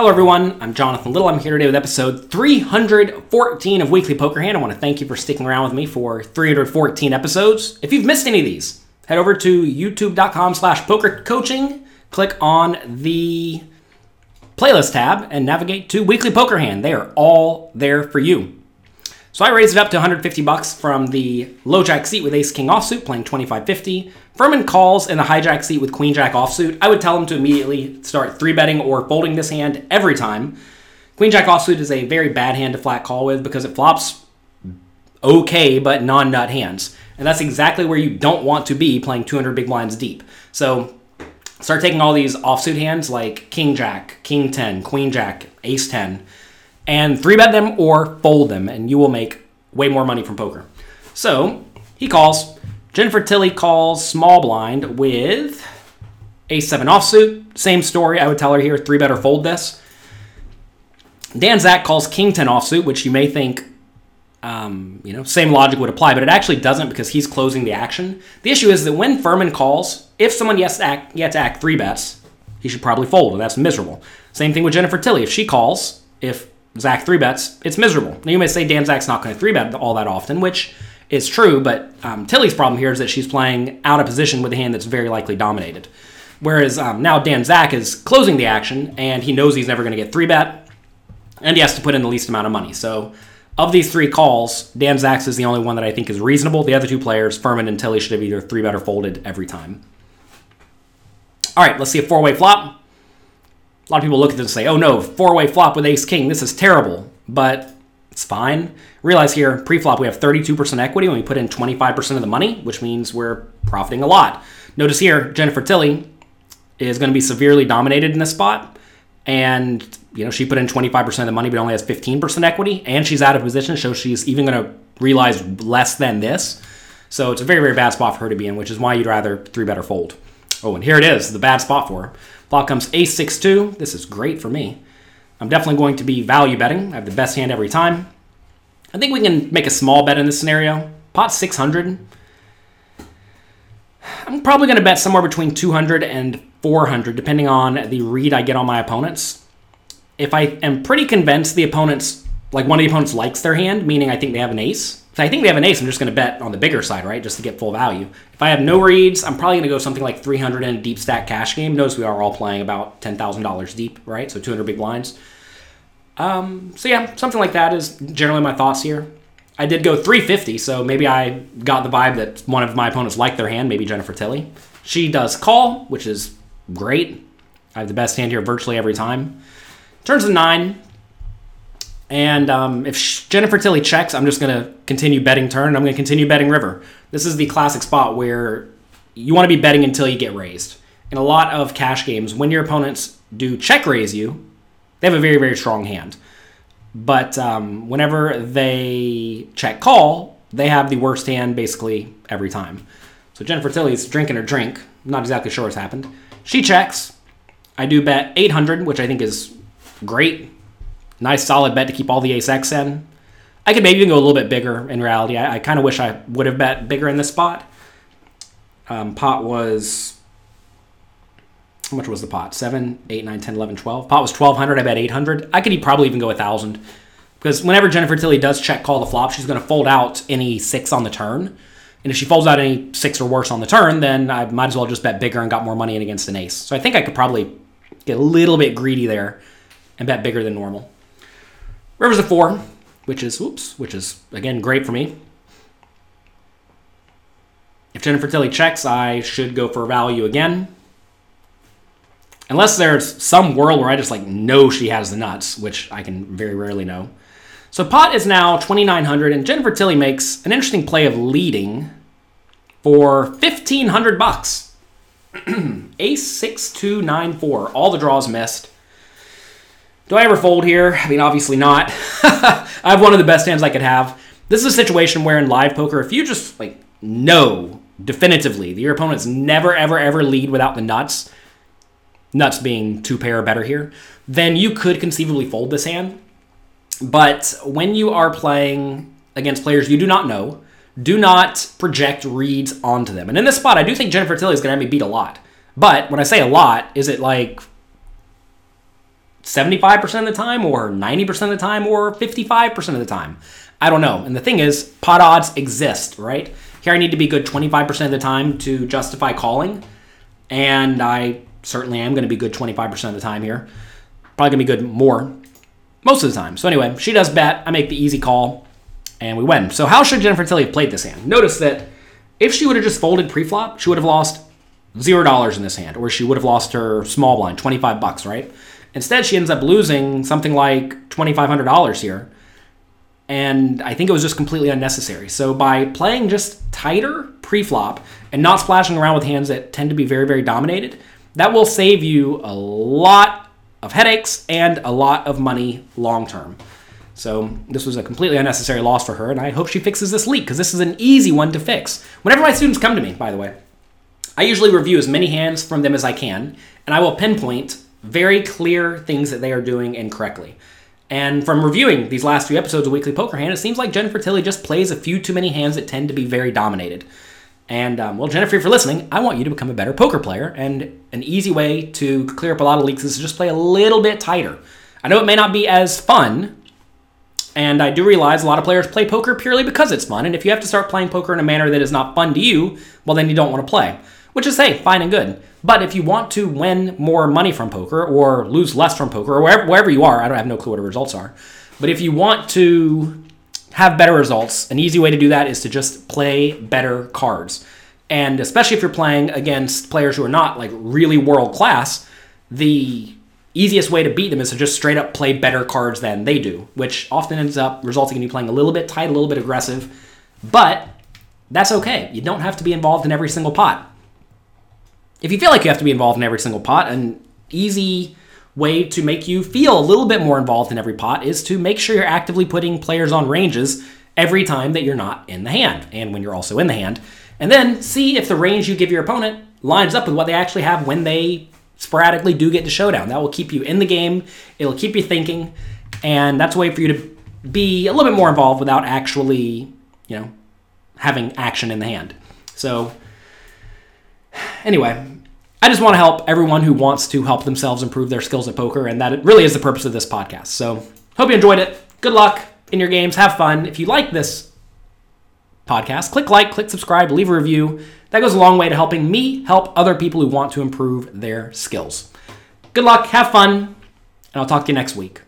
Hello, everyone. I'm Jonathan Little. I'm here today with episode 314 of Weekly Poker Hand. I want to thank you for sticking around with me for 314 episodes. If you've missed any of these, head over to youtube.com slash poker coaching, click on the playlist tab, and navigate to Weekly Poker Hand. They are all there for you. So I raised it up to 150 bucks from the low jack seat with ace king offsuit, playing 2550. Furman calls in the hijack seat with queen jack offsuit. I would tell him to immediately start three betting or folding this hand every time. Queen jack offsuit is a very bad hand to flat call with because it flops okay but non nut hands. And that's exactly where you don't want to be playing 200 big blinds deep. So start taking all these offsuit hands like king jack, king 10, queen jack, ace 10 and three bet them or fold them, and you will make way more money from poker. So he calls. Jennifer Tilly calls small blind with ace seven offsuit. Same story. I would tell her here three bet or fold this. Dan Zack calls king ten offsuit, which you may think, um, you know, same logic would apply, but it actually doesn't because he's closing the action. The issue is that when Furman calls, if someone to act, to act three bets, he should probably fold, and that's miserable. Same thing with Jennifer Tilly. If she calls, if Zack three bets, it's miserable. Now you may say Dan Zack's not going to three bet all that often, which is true, but um, Tilly's problem here is that she's playing out of position with a hand that's very likely dominated. Whereas um, now Dan Zack is closing the action and he knows he's never going to get three bet and he has to put in the least amount of money. So of these three calls, Dan Zack's is the only one that I think is reasonable. The other two players, Furman and Tilly, should have either three bet or folded every time. All right, let's see a four way flop. A lot of people look at this and say, oh no, four way flop with ace king, this is terrible. But it's fine. Realize here, pre flop, we have 32% equity when we put in 25% of the money, which means we're profiting a lot. Notice here, Jennifer Tilly is going to be severely dominated in this spot. And, you know, she put in 25% of the money, but only has 15% equity. And she's out of position, so she's even going to realize less than this. So it's a very, very bad spot for her to be in, which is why you'd rather three better fold. Oh, and here it is, the bad spot for. Flop comes ace 6 2. This is great for me. I'm definitely going to be value betting. I have the best hand every time. I think we can make a small bet in this scenario. Pot 600. I'm probably going to bet somewhere between 200 and 400, depending on the read I get on my opponents. If I am pretty convinced the opponents, like one of the opponents likes their hand, meaning I think they have an ace, if I think we have an ace, I'm just going to bet on the bigger side, right? Just to get full value. If I have no reads, I'm probably going to go something like 300 in a deep stack cash game. Notice we are all playing about $10,000 deep, right? So 200 big blinds. Um, so yeah, something like that is generally my thoughts here. I did go 350, so maybe I got the vibe that one of my opponents liked their hand, maybe Jennifer Tilly. She does call, which is great. I have the best hand here virtually every time. Turns to nine. And um, if Jennifer Tilly checks, I'm just going to continue betting turn. and I'm going to continue betting river. This is the classic spot where you want to be betting until you get raised. In a lot of cash games, when your opponents do check raise you, they have a very, very strong hand. But um, whenever they check call, they have the worst hand basically every time. So Jennifer Tilly's drinking her drink. I'm not exactly sure what's happened. She checks. I do bet 800, which I think is great. Nice solid bet to keep all the ace X in. I could maybe even go a little bit bigger in reality. I, I kind of wish I would have bet bigger in this spot. Um, pot was. How much was the pot? 7, 8, 9, 10, 11, 12. Pot was 1200. I bet 800. I could probably even go 1000. Because whenever Jennifer Tilly does check call the flop, she's going to fold out any six on the turn. And if she folds out any six or worse on the turn, then I might as well just bet bigger and got more money in against an ace. So I think I could probably get a little bit greedy there and bet bigger than normal. River's a four, which is oops, which is again great for me. If Jennifer Tilly checks, I should go for a value again. Unless there's some world where I just like know she has the nuts, which I can very rarely know. So pot is now 2900 and Jennifer Tilly makes an interesting play of leading for 1500 bucks. Ace 6294. All the draws missed. Do I ever fold here? I mean, obviously not. I have one of the best hands I could have. This is a situation where in live poker, if you just like know definitively that your opponents never, ever, ever lead without the nuts, nuts being two pair or better here, then you could conceivably fold this hand. But when you are playing against players you do not know, do not project reads onto them. And in this spot, I do think Jennifer Tilly is going to have me beat a lot. But when I say a lot, is it like 75% of the time, or 90% of the time, or 55% of the time. I don't know. And the thing is, pot odds exist, right? Here I need to be good 25% of the time to justify calling. And I certainly am going to be good 25% of the time here. Probably going to be good more most of the time. So anyway, she does bet. I make the easy call, and we win. So how should Jennifer Tilly have played this hand? Notice that if she would have just folded pre-flop, she would have lost zero dollars in this hand, or she would have lost her small blind, 25 bucks, right? Instead, she ends up losing something like $2,500 here. And I think it was just completely unnecessary. So by playing just tighter pre-flop and not splashing around with hands that tend to be very, very dominated, that will save you a lot of headaches and a lot of money long term. So this was a completely unnecessary loss for her, and I hope she fixes this leak because this is an easy one to fix. Whenever my students come to me, by the way, I usually review as many hands from them as I can, and I will pinpoint very clear things that they are doing incorrectly. And from reviewing these last few episodes of Weekly Poker Hand, it seems like Jennifer Tilly just plays a few too many hands that tend to be very dominated. And um, well, Jennifer, if you're listening, I want you to become a better poker player. And an easy way to clear up a lot of leaks is to just play a little bit tighter. I know it may not be as fun, and I do realize a lot of players play poker purely because it's fun. And if you have to start playing poker in a manner that is not fun to you, well, then you don't want to play, which is, hey, fine and good. But if you want to win more money from poker or lose less from poker or wherever, wherever you are, I don't have no clue what the results are. But if you want to have better results, an easy way to do that is to just play better cards. And especially if you're playing against players who are not like really world class, the easiest way to beat them is to just straight up play better cards than they do, which often ends up resulting in you playing a little bit tight, a little bit aggressive. But that's okay. You don't have to be involved in every single pot. If you feel like you have to be involved in every single pot, an easy way to make you feel a little bit more involved in every pot is to make sure you're actively putting players on ranges every time that you're not in the hand and when you're also in the hand. And then see if the range you give your opponent lines up with what they actually have when they sporadically do get to showdown. That will keep you in the game, it'll keep you thinking, and that's a way for you to be a little bit more involved without actually, you know, having action in the hand. So, anyway, I just want to help everyone who wants to help themselves improve their skills at poker, and that really is the purpose of this podcast. So, hope you enjoyed it. Good luck in your games. Have fun. If you like this podcast, click like, click subscribe, leave a review. That goes a long way to helping me help other people who want to improve their skills. Good luck, have fun, and I'll talk to you next week.